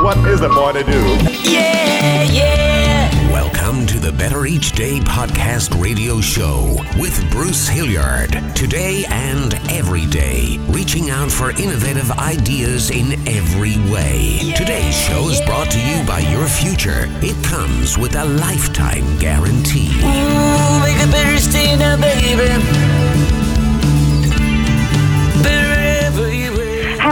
What is a boy to do? Yeah, yeah. Welcome to the Better Each Day podcast radio show with Bruce Hilliard. Today and every day, reaching out for innovative ideas in every way. Today's show is brought to you by your future. It comes with a lifetime guarantee. Ooh, make a better stay now, baby.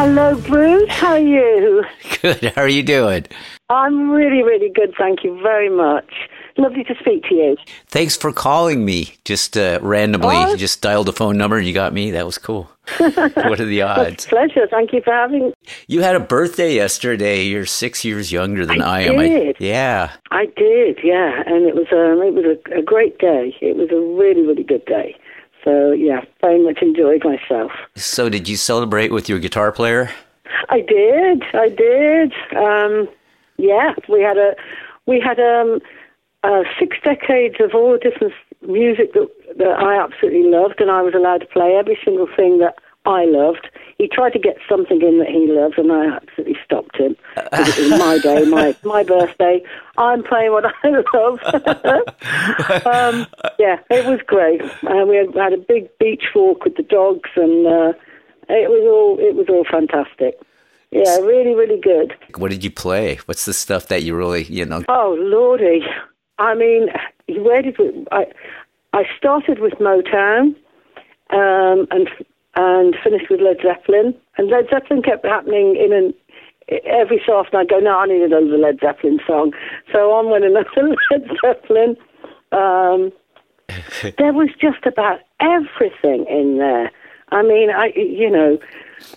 Hello, Bruce. How are you? Good. How are you doing? I'm really, really good. Thank you very much. Lovely to speak to you. Thanks for calling me. Just uh, randomly, Oh. you just dialed a phone number and you got me. That was cool. what are the odds? Pleasure. Thank you for having. me. You had a birthday yesterday. You're six years younger than I, I am. did. yeah. I did, yeah, and it was um, it was a, a great day. It was a really, really good day. So yeah, very much enjoyed myself. So, did you celebrate with your guitar player? I did. I did. Um, yeah, we had a we had um, uh, six decades of all different music that that I absolutely loved, and I was allowed to play every single thing that I loved. He tried to get something in that he loved, and I absolutely stopped him. 'Cause it was my day, my my birthday. I'm playing what I love. um, yeah, it was great. Uh, we had, had a big beach walk with the dogs, and uh, it was all it was all fantastic. Yeah, really, really good. What did you play? What's the stuff that you really, you know? Oh lordy! I mean, where did we? I I started with Motown, um, and and finished with Led Zeppelin. And Led Zeppelin kept happening in an every so often. I'd go, no, I need another Led Zeppelin song. So on went another Led Zeppelin. Um, there was just about everything in there. I mean, I you know.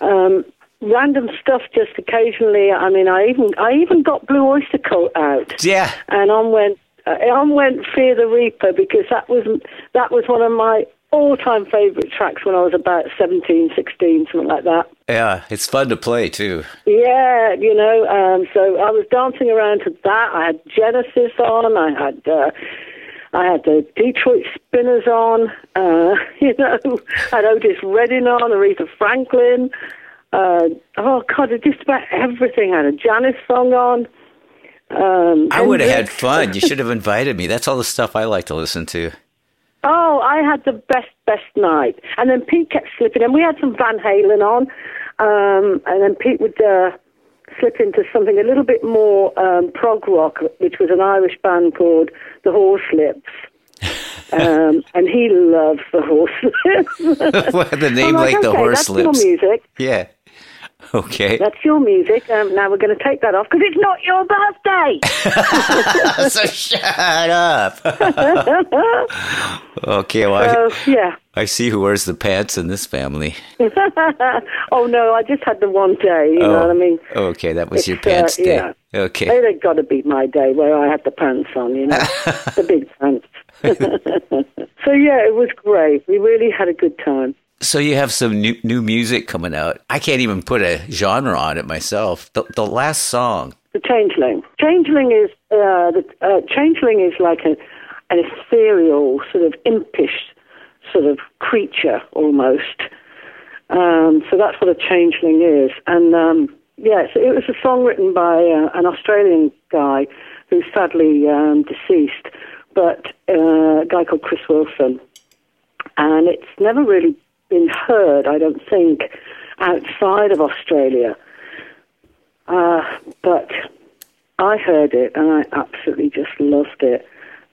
Um, Random stuff just occasionally. I mean, I even I even got Blue Oyster Cult out Yeah. and on went uh, on went Fear the Reaper because that was that was one of my all-time favorite tracks when I was about 17, 16, something like that. Yeah. It's fun to play too. Yeah, you know. Um, so I was dancing around to that. I had Genesis on. I had. Uh, I had the Detroit Spinners on, uh, you know, I had Otis Redding on, Aretha Franklin. Uh, oh God, just about everything. I had a Janis song on. Um, I would have had fun. You should have invited me. That's all the stuff I like to listen to. Oh, I had the best, best night. And then Pete kept slipping, and we had some Van Halen on. Um, and then Pete would uh, slip into something a little bit more um, prog rock, which was an Irish band called the Horslips. um, and he loves the Horslips. Well, the name I'm like, the okay, horse that's lips. music. Yeah. Okay. That's your music. Um, now we're going to take that off because it's not your birthday. so shut up. okay, well, so yeah. I, I see who wears the pants in this family. oh no, I just had the one day. You know what I mean? Okay, that was It's, your uh, pants day. yeah. Okay. It had got to be my day where I had the pants on, you know, the big pants. so yeah, it was great. We really had a good time. So you have some new new music coming out. I can't even put a genre on it myself. The, the last song. The changeling. Changeling is uh, the uh, changeling is like a, an ethereal, sort of impish, sort of creature almost. Um, so that's what a changeling is. And um, yeah, so it was a song written by uh, an Australian guy who's sadly um, deceased, but uh, a guy called Chris Wilson. And it's never really been heard, I don't think, outside of Australia. Uh, but I heard it and I absolutely just loved it.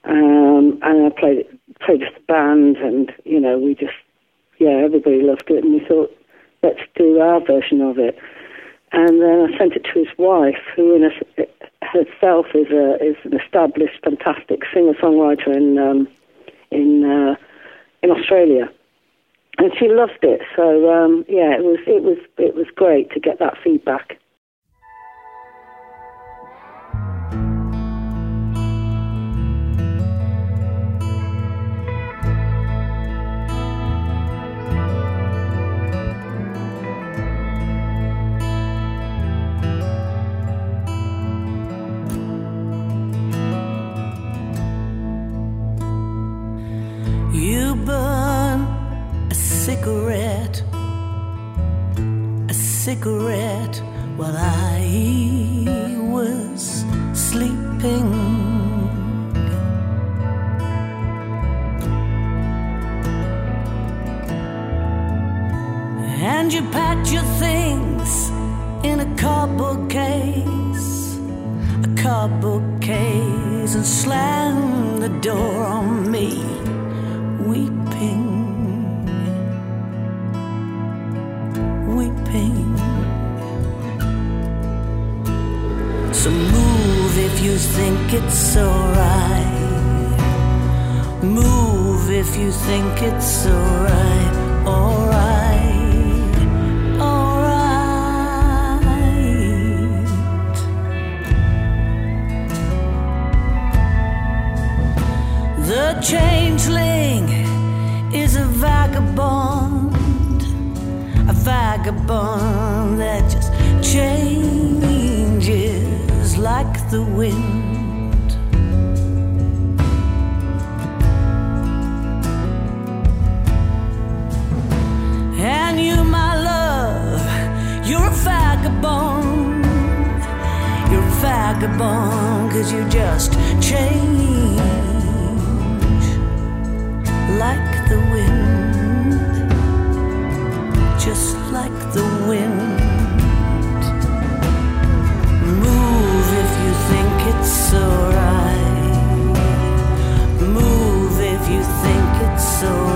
Um, and I played it, played with the band, and you know, we just, yeah, everybody loved it, and we thought, let's do our version of it. And then I sent it to his wife, who in a, herself is a is an established, fantastic singer songwriter in um, in uh, in Australia, and she loved it. So um, yeah, it was it was it was great to get that feedback. Cigarette while I was sleeping. And you packed your things in a cardboard case, a cardboard case, and slammed the door on me, it's alright. Move if you think it's alright, alright, alright. The changeling is a vagabond, a vagabond that just changes like the wind. Vagabond, cause you just change like the wind. Just like the wind. Move if you think it's alright. Move if you think it's alright.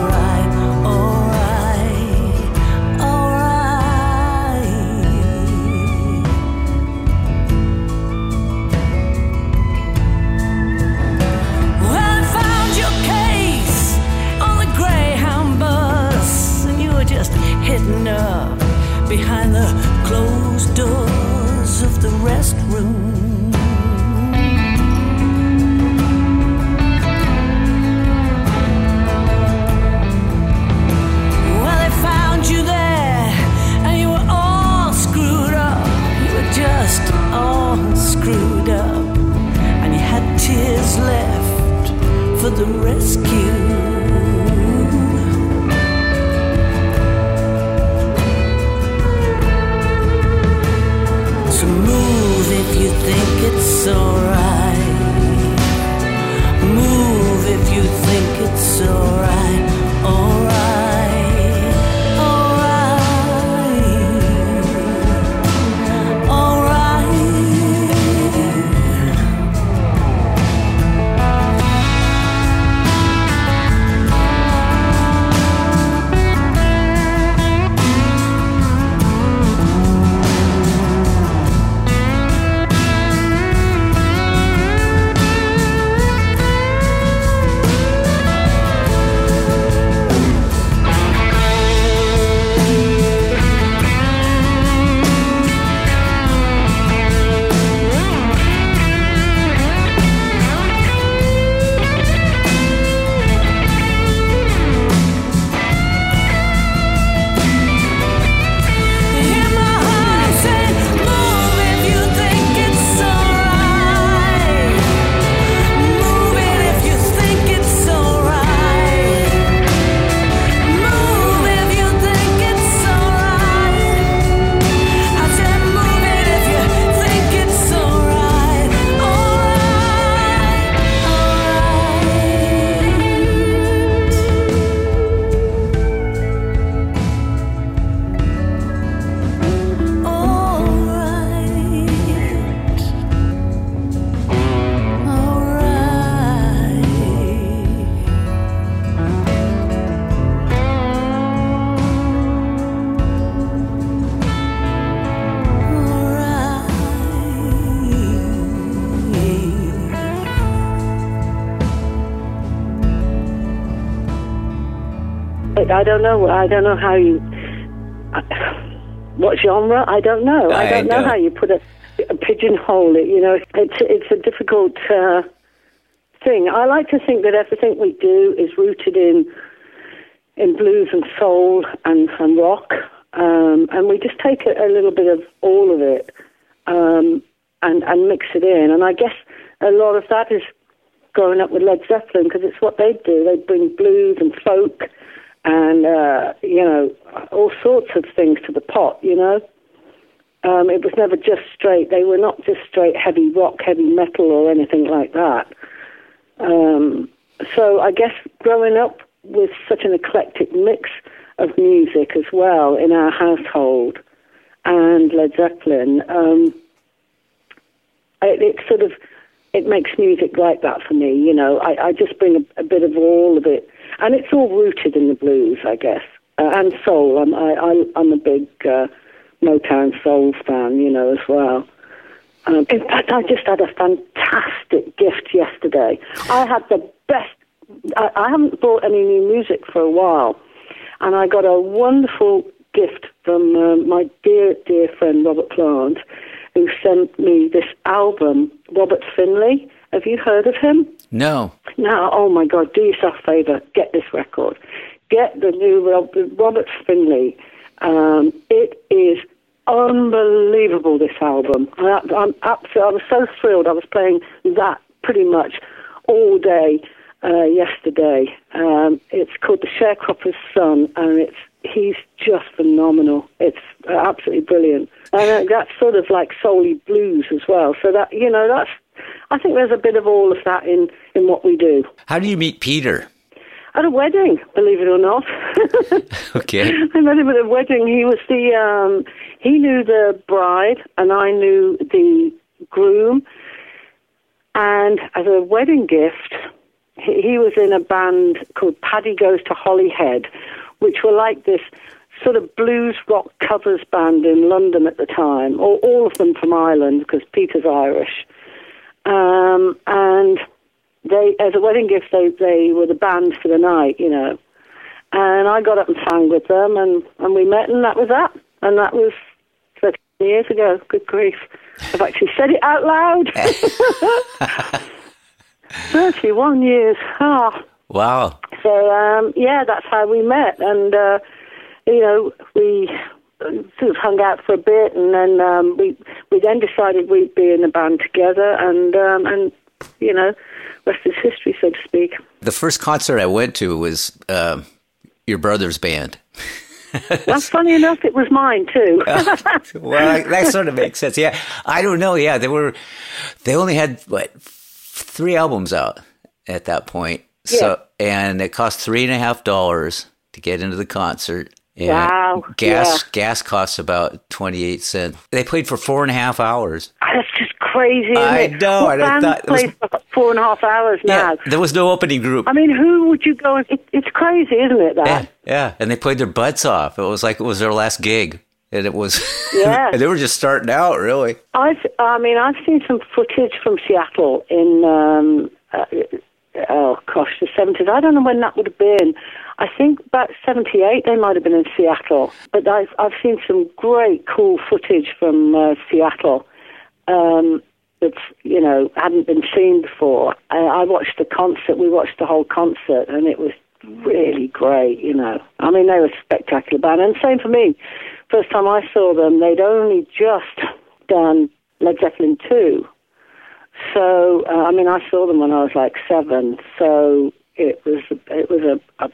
I don't know. I don't know how you. What genre? I don't know. I, I don't know know. how you put a, a pigeonhole it. You know, it's it's a difficult uh, thing. I like to think that everything we do is rooted in in blues and soul and, and rock, um, and we just take a, a little bit of all of it um, and and mix it in. And I guess a lot of that is growing up with Led Zeppelin because it's what they do. They bring blues and folk and uh, you know all sorts of things to the pot. You know, um, it was never just straight. They were not just straight heavy rock, heavy metal, or anything like that. Um, so I guess growing up with such an eclectic mix of music as well in our household and Led Zeppelin, um, it, it sort of it makes music like that for me. You know, I, I just bring a, a bit of all of it, and it's all rooted in the blues, I guess, uh, and soul. I'm I, I, I'm a big uh, Motown soul fan, you know, as well. Um, in fact, I just had a fantastic gift yesterday. I had the best. I, I haven't bought any new music for a while, and I got a wonderful gift from uh, my dear, dear friend Robert Plant, who sent me this album. Robert Finley. Have you heard of him? No. Now, oh my God, do yourself a favour, get this record. Get the new Robert Finley. Um, it is unbelievable, this album. I, I'm absolutely, I was so thrilled. I was playing that pretty much all day uh, yesterday. Um, it's called The Sharecropper's Son, and it's he's just phenomenal. It's absolutely brilliant. And uh, that's sort of like solely blues as well. So that, you know, that's, I think there's a bit of all of that in, in what we do. How do you meet Peter? At a wedding, believe it or not. Okay. I met him at a wedding. He was the, um, he knew the bride and I knew the groom. And as a wedding gift, he, he was in a band called Paddy Goes to Holyhead, which were like this sort of blues rock covers band in London at the time, all, all of them from Ireland because Peter's Irish. Um, and they, as a wedding gift, they, they were the band for the night, you know. And I got up and sang with them, and, and we met, and that was that. And that was 13 years ago. Good grief. I've actually said it out loud. 31 years. Ah. Wow. So um, yeah, that's how we met, and uh, you know we sort of hung out for a bit, and then um, we we then decided we'd be in a band together, and um, and you know, rest is history, so to speak. The first concert I went to was um, your brother's band. Well, funny enough, it was mine too. well, that sort of makes sense. Yeah, I don't know. Yeah, they were. They only had what three albums out at that point. So and it cost three and a half dollars to get into the concert. And Wow, Gas yeah. gas costs about twenty eight cents. They played for four and a half hours. That's just crazy. I it? know, and I thought it was- for four and a half hours now? Yeah, there was no opening group. I mean, who would you go and? It, it's crazy, isn't it? That. Yeah, yeah, and they played their butts off. It was like it was their last gig, and it was. Yeah. and they were just starting out, really. I've, I mean, I've seen some footage from Seattle in, um, uh, oh gosh, the 70s. I don't know when that would have been. I think about 78 they might have been in Seattle. But I've, I've seen some great, cool footage from uh, Seattle um, that's, you know, hadn't been seen before. I, I watched the concert, we watched the whole concert, and it was really great, you know. I mean, they were a spectacular band. And same for me. First time I saw them, they'd only just done Led Zeppelin 2. So, uh, I mean, I saw them when I was like seven. So it was it was a a,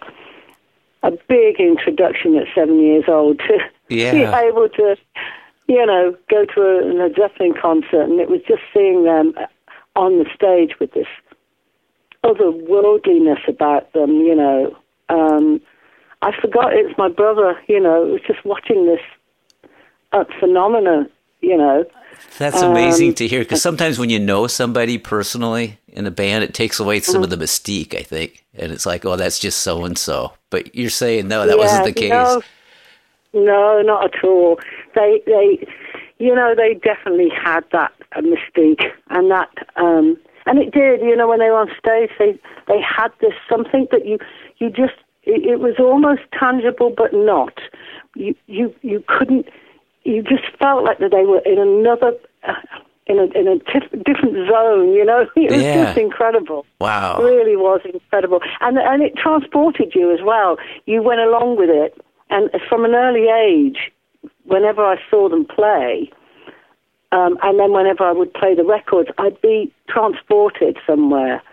a big introduction at seven years old to yeah. be able to, you know, go to a Led Zeppelin concert, and it was just seeing them on the stage with this otherworldliness about them. You know, um, I forgot it's my brother. You know, it was just watching this uh, phenomena. You know. That's amazing Um, to hear because sometimes when you know somebody personally in a band, it takes away some Mm-hmm. of the mystique, I think. And it's like, oh, that's just so and so. But you're saying, no, that wasn't the case. No, no, not at all. They, they, you know, they definitely had that uh, mystique, and that, um, and it did. You know, when they were on stage, they they had this something that you, you just, it, it was almost tangible, but not. You, you, you couldn't. You just felt like that they were in another. Uh, in a in a tif- different zone, you know, it was Yeah. just incredible Wow. It really was incredible, and and it transported you as well. You went along with it, and from an early age, whenever I saw them play, um, and then whenever I would play the records, I'd be transported somewhere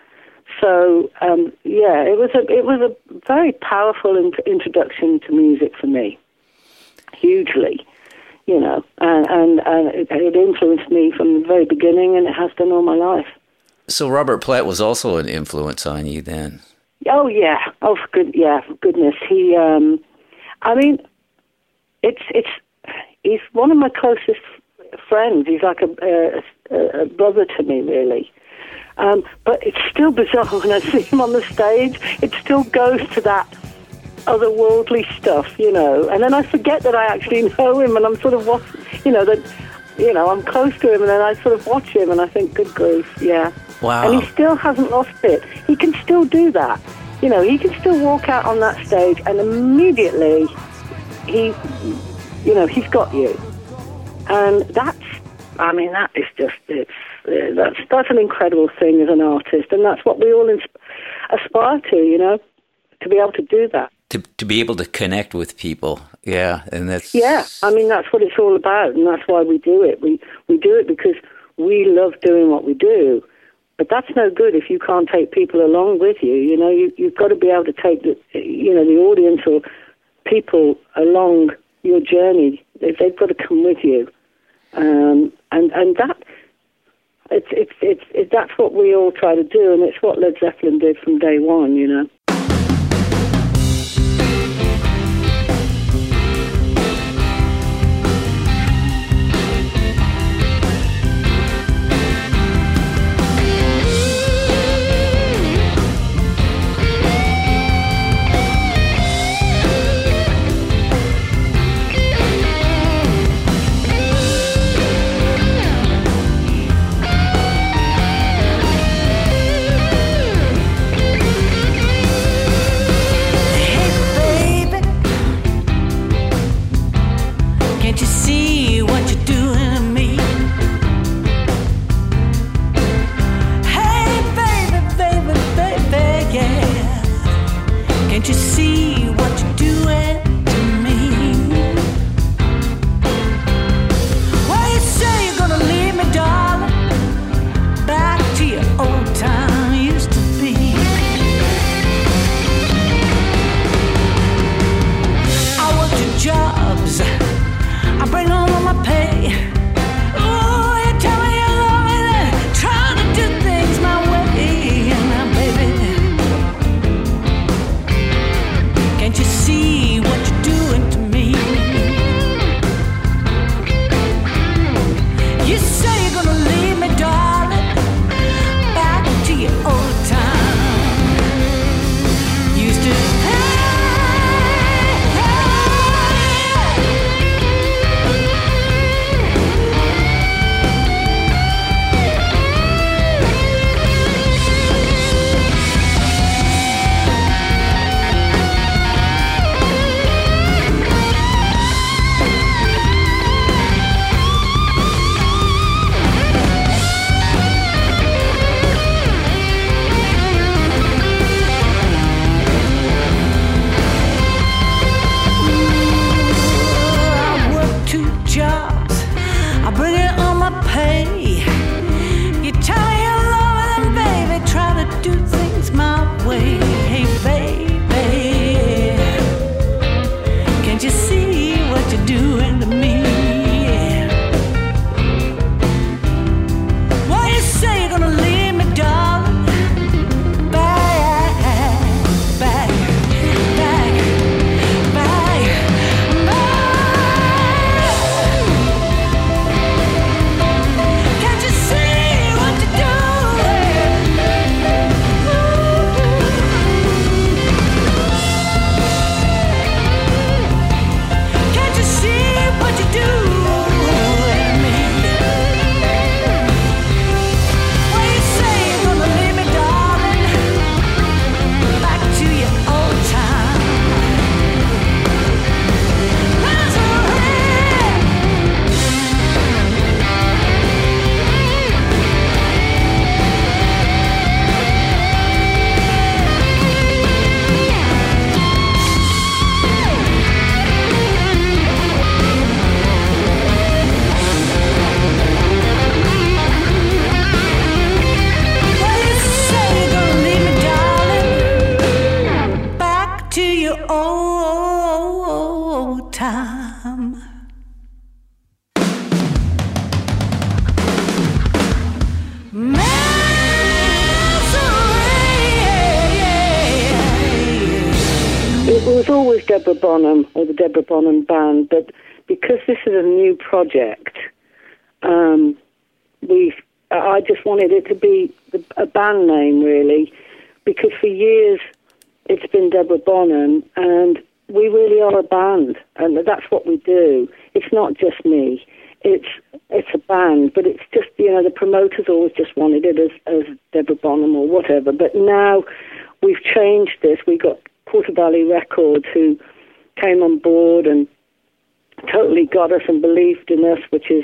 So um, yeah, it was a it was a very powerful in- introduction to music for me, hugely, you know, and, and, and it, it influenced me from the very beginning, and it has done all my life. So Robert Plant was also an influence on you then. Oh yeah, oh for good, yeah, for goodness. He, um, I mean, it's it's he's one of my closest friends. He's like a, a, a brother to me, really. Um, but it's still bizarre when I see him on the stage. It still goes to that otherworldly stuff, you know. And then I forget that I actually know him, and I'm sort of, watch, you know, that, you know, I'm close to him, and then I sort of watch him, and I think, good grief, yeah. Wow. And he still hasn't lost it. He can still do that. You know, he can still walk out on that stage, and immediately he, you know, he's got you. And that's, I mean, that is just, it's, uh, that's, that's an incredible thing as an artist. And that's what we all aspire to, you know, to be able to do that. To, to be able to connect with people. Yeah. And that's. Yeah. I mean, that's what it's all about. And that's why we do it. We, we do it because we love doing what we do. But that's no good if you can't take people along with you. You know, you, you've got to be able to take the, you know, the audience or people along your journey. They've, they've got to come with you, um, and and that it's it's it's it, that's what we all try to do, and it's what Led Zeppelin did from day one. You know. Can't you see? Or and Band, but because this is a new project, um, we I just wanted it to be a band name really, because for years it's been Deborah Bonham, and we really are a band, and that's what we do. It's not just me. It's it's a band, but it's just you know the promoters always just wanted it as as Deborah Bonham or whatever. But now we've changed this. We've got Quarto Valley Records who came on board and totally got us and believed in us, which is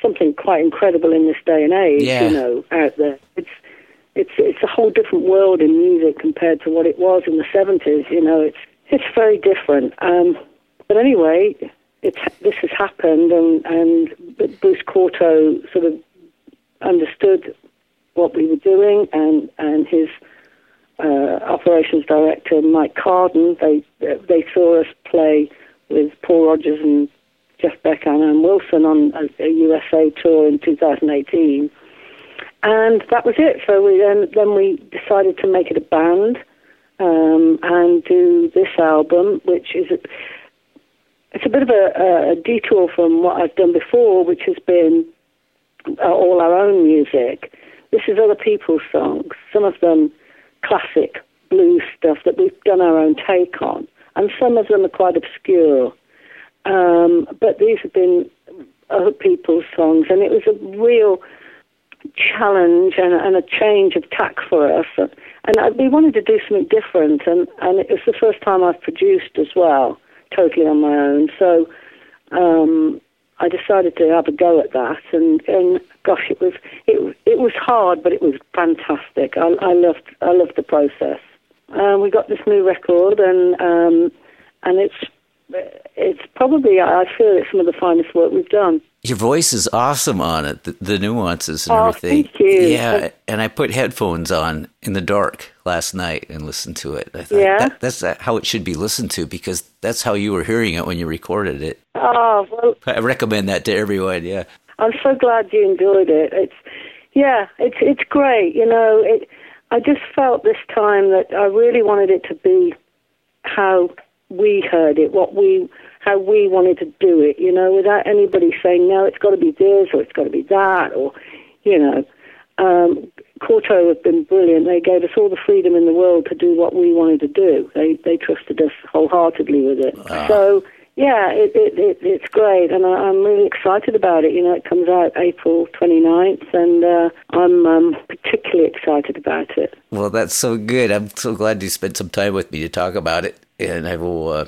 something quite incredible in this day and age. Yeah. You know, out there, it's it's it's a whole different world in music compared to what it was in the seventies. You know, it's it's very different. Um, but anyway, it's this has happened, and and Bruce Quarto sort of understood what we were doing, and and his uh, operations director Mike Carden. They they saw us play with Paul Rodgers and Jeff Beck and Ann Wilson on a, a USA tour in 2018, and that was it. So we then then we decided to make it a band um, and do this album, which is. A, it's a bit of a, a detour from what I've done before, which has been uh, all our own music. This is other people's songs. Some of them classic blues stuff that we've done our own take on, and some of them are quite obscure. Um, but these have been other people's songs, and it was a real challenge and, and a change of tack for us. And I, we wanted to do something different, and, and it was the first time I've produced as well, totally on my own. So um, I decided to have a go at that, and, and gosh, it was it it was hard, but it was fantastic. I, I loved I loved the process. Um, we got this new record, and um, and it's it's probably I feel it's some of the finest work we've done. Your voice is awesome on it, the, the nuances and Oh, everything. thank you. Yeah, and I put headphones on in the dark last night and listened to it. I thought Yeah? that, that's how it should be listened to because that's how you were hearing it when you recorded it. Oh well, I recommend that to everyone. Yeah. I'm so glad you enjoyed it. It's yeah, it's it's great. You know, it. I just felt this time that I really wanted it to be how we heard it, what we how we wanted to do it. You know, without anybody saying no, it's got to be this or it's got to be that or you know. Um, Quarto have been brilliant. They gave us all the freedom in the world to do what we wanted to do. They they trusted us wholeheartedly with it. So yeah, it, it, it it's great, and I, I'm really excited about it. You know, it comes out April 29th, and uh, I'm um, particularly excited about it. Well, that's so good. I'm so glad you spent some time with me to talk about it, and I will uh,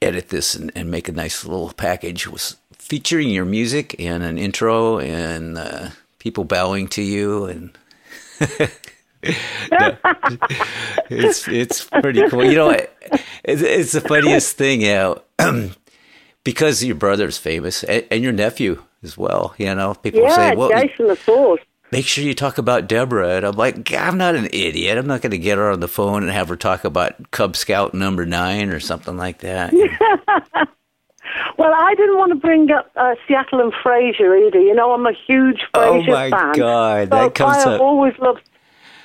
edit this and, and make a nice little package with, featuring your music and an intro and uh, people bowing to you and. It's it's pretty cool. You know, it, it's, it's the funniest thing, you because your brother's famous and, and your nephew as well. You know, people Yeah, say, "Well, Jason, of course. make sure you talk about Deborah. And I'm like, I'm not an idiot. I'm not going to get her on the phone and have her talk about Cub Scout number nine or something like that. Well, I didn't want to bring up uh, Seattle and Frasier either. You know, I'm a huge Frasier. Oh, my fan. God, So that comes I have up. always loved.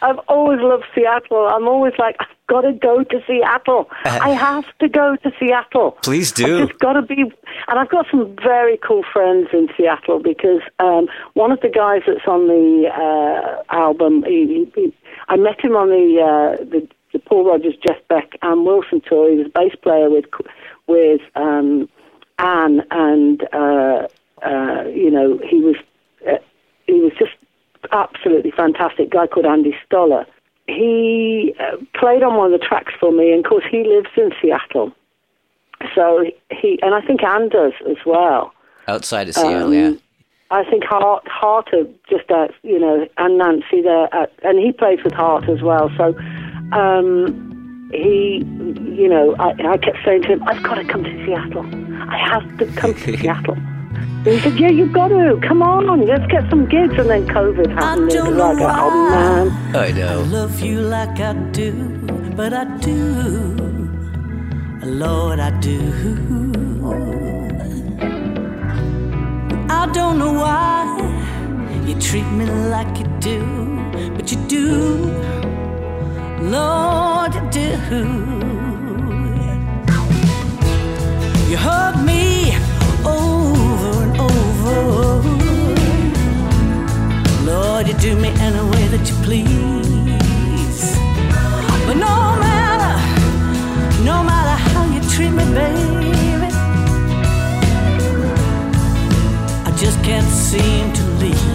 I've always loved Seattle. I'm always like, I've got to go to Seattle. I have to go to Seattle. Please do. just got to be, and I've got some very cool friends in Seattle because um, one of the guys that's on the uh, album, he, he, he, I met him on the, uh, the the Paul Rodgers, Jeff Beck, and Wilson tour. He was a bass player with with um, Ann, and uh, uh, you know he was uh, he was just absolutely fantastic. Guy called Andy Stoller. He uh, played on one of the tracks for me, and of course he lives in Seattle. So he and I think Ann does as well. Outside of Seattle, Um, yeah. I think Heart, Heart are just at, you know, and Nancy there, at, and he plays with Heart as well. So um, he, you know, I, I kept saying to him, I've got to come to Seattle. I have to come to Seattle. And he said, Yeah, you've got to. Come on, let's get some gigs. And then COVID happened. I don't and it was know like, oh man. I know. love you like I do, but I do. Lord, I do. I don't know why you treat me like you do, but you do. Lord, you do. You hug me over Lord, you do me any way that you please. But no matter, no matter how you treat me, baby, I just can't seem to leave.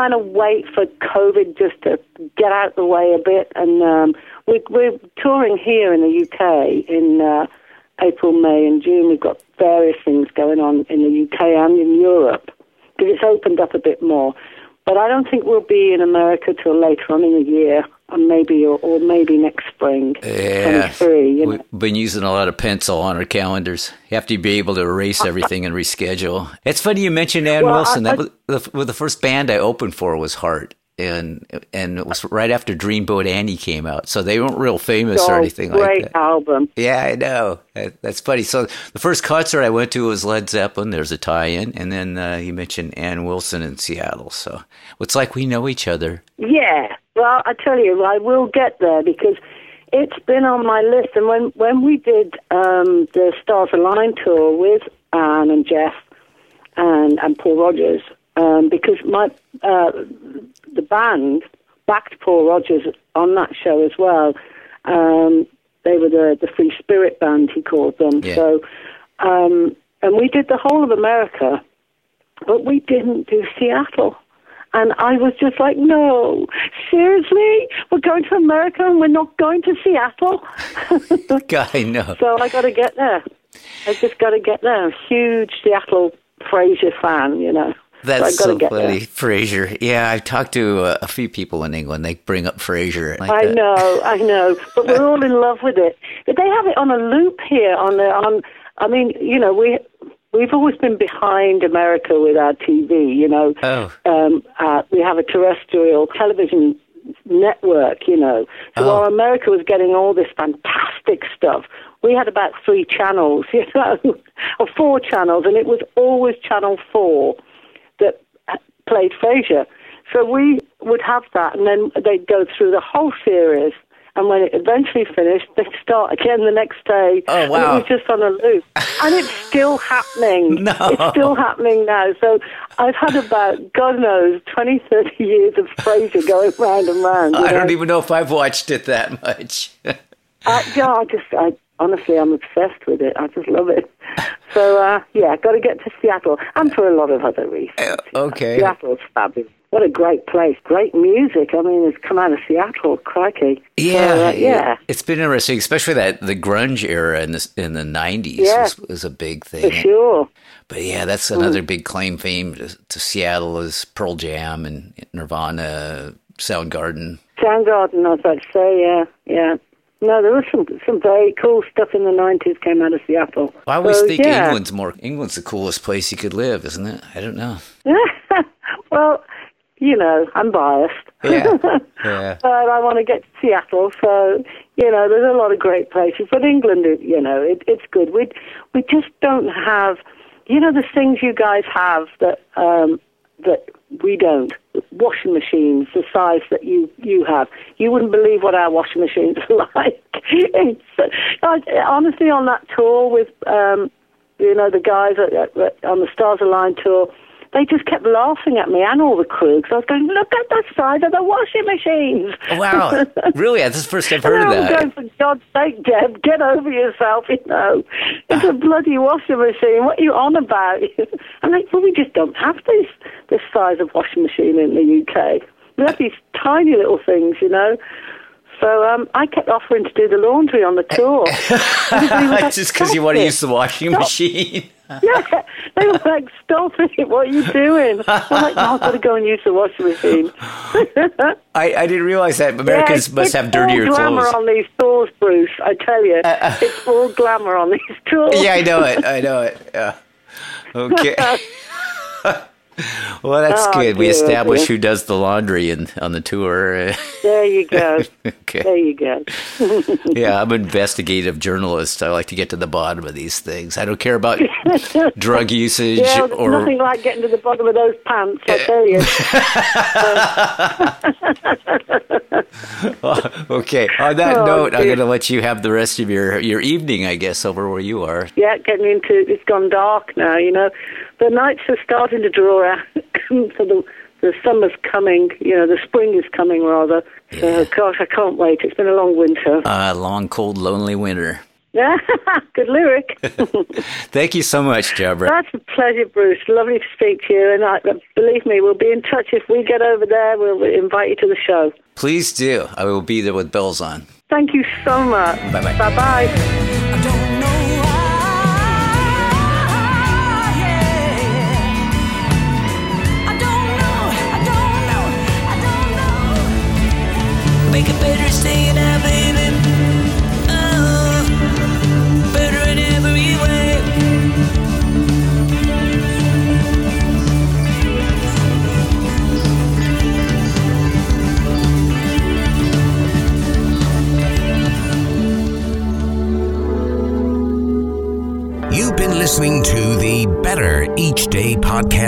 Trying to wait for COVID just to get out the way a bit, and um, we, we're touring here in the UK in uh, April, May, and June. We've got various things going on in the UK and in Europe because it's opened up a bit more. But I don't think we'll be in America till later on in the year, or maybe or, or maybe next spring, Yeah, 23, you know. we've been using a lot of pencil on our calendars. You have to be able to erase everything and reschedule. It's funny you mentioned Ann Well, Wilson. I- that was the, well, the first band I opened for was Heart, and and it was right after Dreamboat Annie came out, so they weren't real famous or Oh, anything like that. Great album. Yeah, I know. That- That's funny. So the first concert I went to was Led Zeppelin. There's a tie-in, and then uh, you mentioned Ann Wilson in Seattle. So it's like we know each other. Yeah. Well, I tell you, I will get there because it's been on my list. And when when we did um, the Stars Align tour with Ann and Jeff and and Paul Rodgers, um, because my uh, the band backed Paul Rodgers on that show as well. Um, they were the the Free Spirit band, he called them. Yeah. So, um, and we did the whole of America, but we didn't do Seattle. And I was just like, no, seriously? We're going to America and we're not going to Seattle? I know. so I got to get there. I just got to get there. Huge Seattle Frasier fan, you know. That's so so funny. Frasier. Yeah, I've talked to uh, a few people in England. They bring up Frasier. Like I that. know, I know, but we're all in love with it. But they have it on a loop here. On the on, I mean, you know, we we've always been behind America with our TV. You know, Oh. um, uh, we have a terrestrial television network. You know, so Oh. while America was getting all this fantastic stuff, we had about three channels. You know, or four channels, and it was always Channel Four that uh, played Frasier. So we would have that, and then they'd go through the whole series. And when it eventually finished, they'd start again the next day. Oh, And wow. it was just on a loop. and it's still happening. No. It's still happening now. So I've had about, God knows, 20, 30 years of Frasier going round and round. I don't even know if I've watched it that much. I, yeah, I just, I, honestly, I'm obsessed with it. I just love it. So, uh, yeah, got to get to Seattle, and for a lot of other reasons. okay. Seattle's fabulous. What a great place. Great music. I mean, it's come out of Seattle. Crikey. Yeah, So, uh, yeah. It's been interesting, especially that the grunge era in the in the nineties Yeah. was, was a big thing. For sure. But yeah, that's another big claim fame to, to Seattle is Pearl Jam and Nirvana, Soundgarden. Soundgarden, I was about to say, yeah, yeah. No, there was some some very cool stuff in the 90s came out of Seattle. I always So, think yeah. England's more England's the coolest place you could live, isn't it? I don't know. well, you know, I'm biased. Yeah, yeah. but I want to get to Seattle. So you know, there's a lot of great places. But England, is- you know, it, it's good. We we just don't have, you know, the things you guys have that um, that we don't. Washing machines, the size that you you have, you wouldn't believe what our washing machines are like. I, honestly, on that tour with um, you know the guys at, at, on the Stars Align tour, they just kept laughing at me and all the crew because I was going, look at the size of the washing machines. Wow, really? That's the first I've And heard of I was that. going, for God's sake, Deb, get over yourself, you know. It's a bloody washing machine. What are you on about? I'm like, well, we just don't have this, this size of washing machine in the UK. We have these tiny little things, you know. So um, I kept offering to do the laundry on the tour. Everybody was like, Just because you want to use the washing machine. Yeah, they were like, stop it, what are you doing? I'm like, no, I've got to go and use the washing machine. I, I didn't realize that Americans Yeah, must have dirtier clothes. Uh, uh. It's all glamour on these tours, Bruce, I tell you. it's all glamour on these tours. Yeah, I know it. I know it. Yeah. Okay. well, that's Oh, good. We dear, oh, established dear. who does the laundry in, on the tour. There you go. okay. There you go. Yeah, I'm an investigative journalist. I like to get to the bottom of these things. I don't care about drug usage Yeah, or nothing like getting to the bottom of those pants, I tell you. okay. On that Oh, note, I'm going to let you have the rest of your your evening, I guess, over where you are. yeah, getting into it's gone dark now. You know, the nights are starting to draw out. so the the summer's coming. You know, the spring is coming rather. So, gosh, I can't wait. It's been a long winter. Uh, long, cold, lonely winter. Yeah, good lyric. Thank you so much, Jabra. That's a pleasure, Bruce. Lovely to speak to you. And I, believe me, we'll be in touch if we get over there. We'll invite you to the show. Please do. I will be there with bells on. Thank you so much. Bye-bye. Bye bye. I